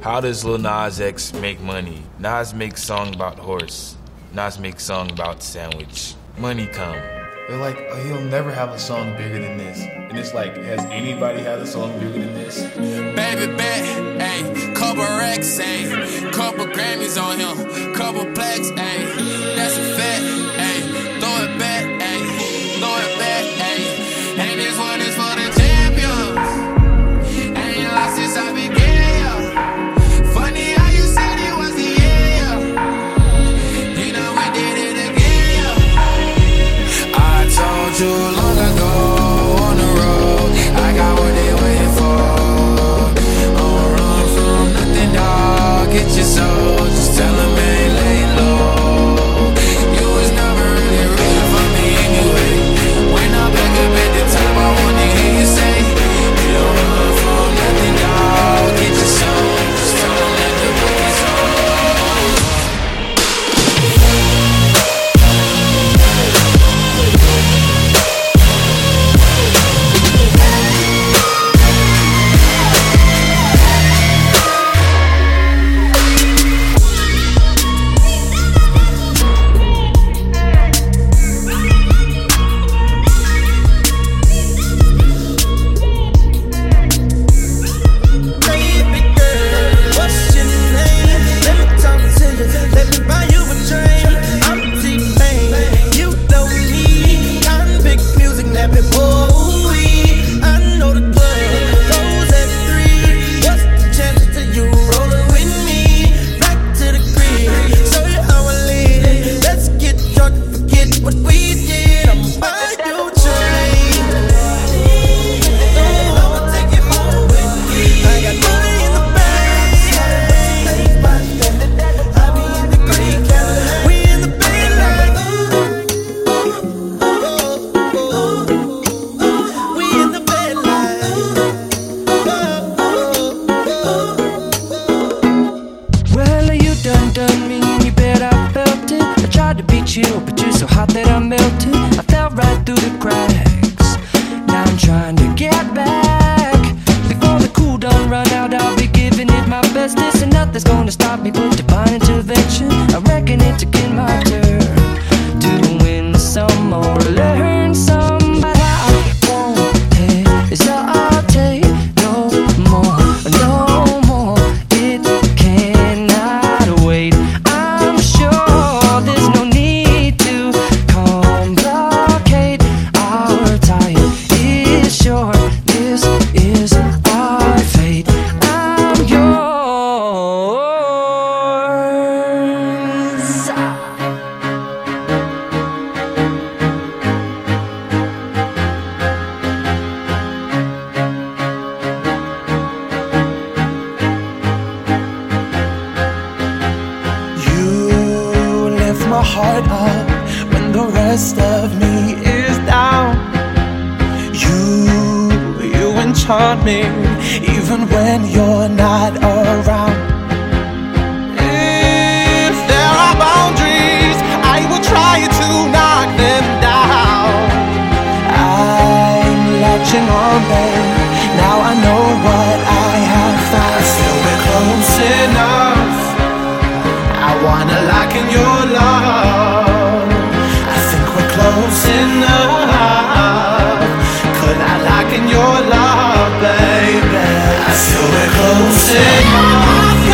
How does Lil Nas X make money? Nas makes song about horse. Nas makes song about sandwich. Money come. They're like, oh, he'll never have a song bigger than this. And it's like, has anybody had a song bigger than this? Baby bet, hey, couple racks, hey, couple Grammys on him, couple plaques, hey. people divine intervention. I reckon it's again in my heart up when the rest of me is down. You, you enchant me even when you're not around. close enough. Could I lock in your love, baby? I still we're close enough.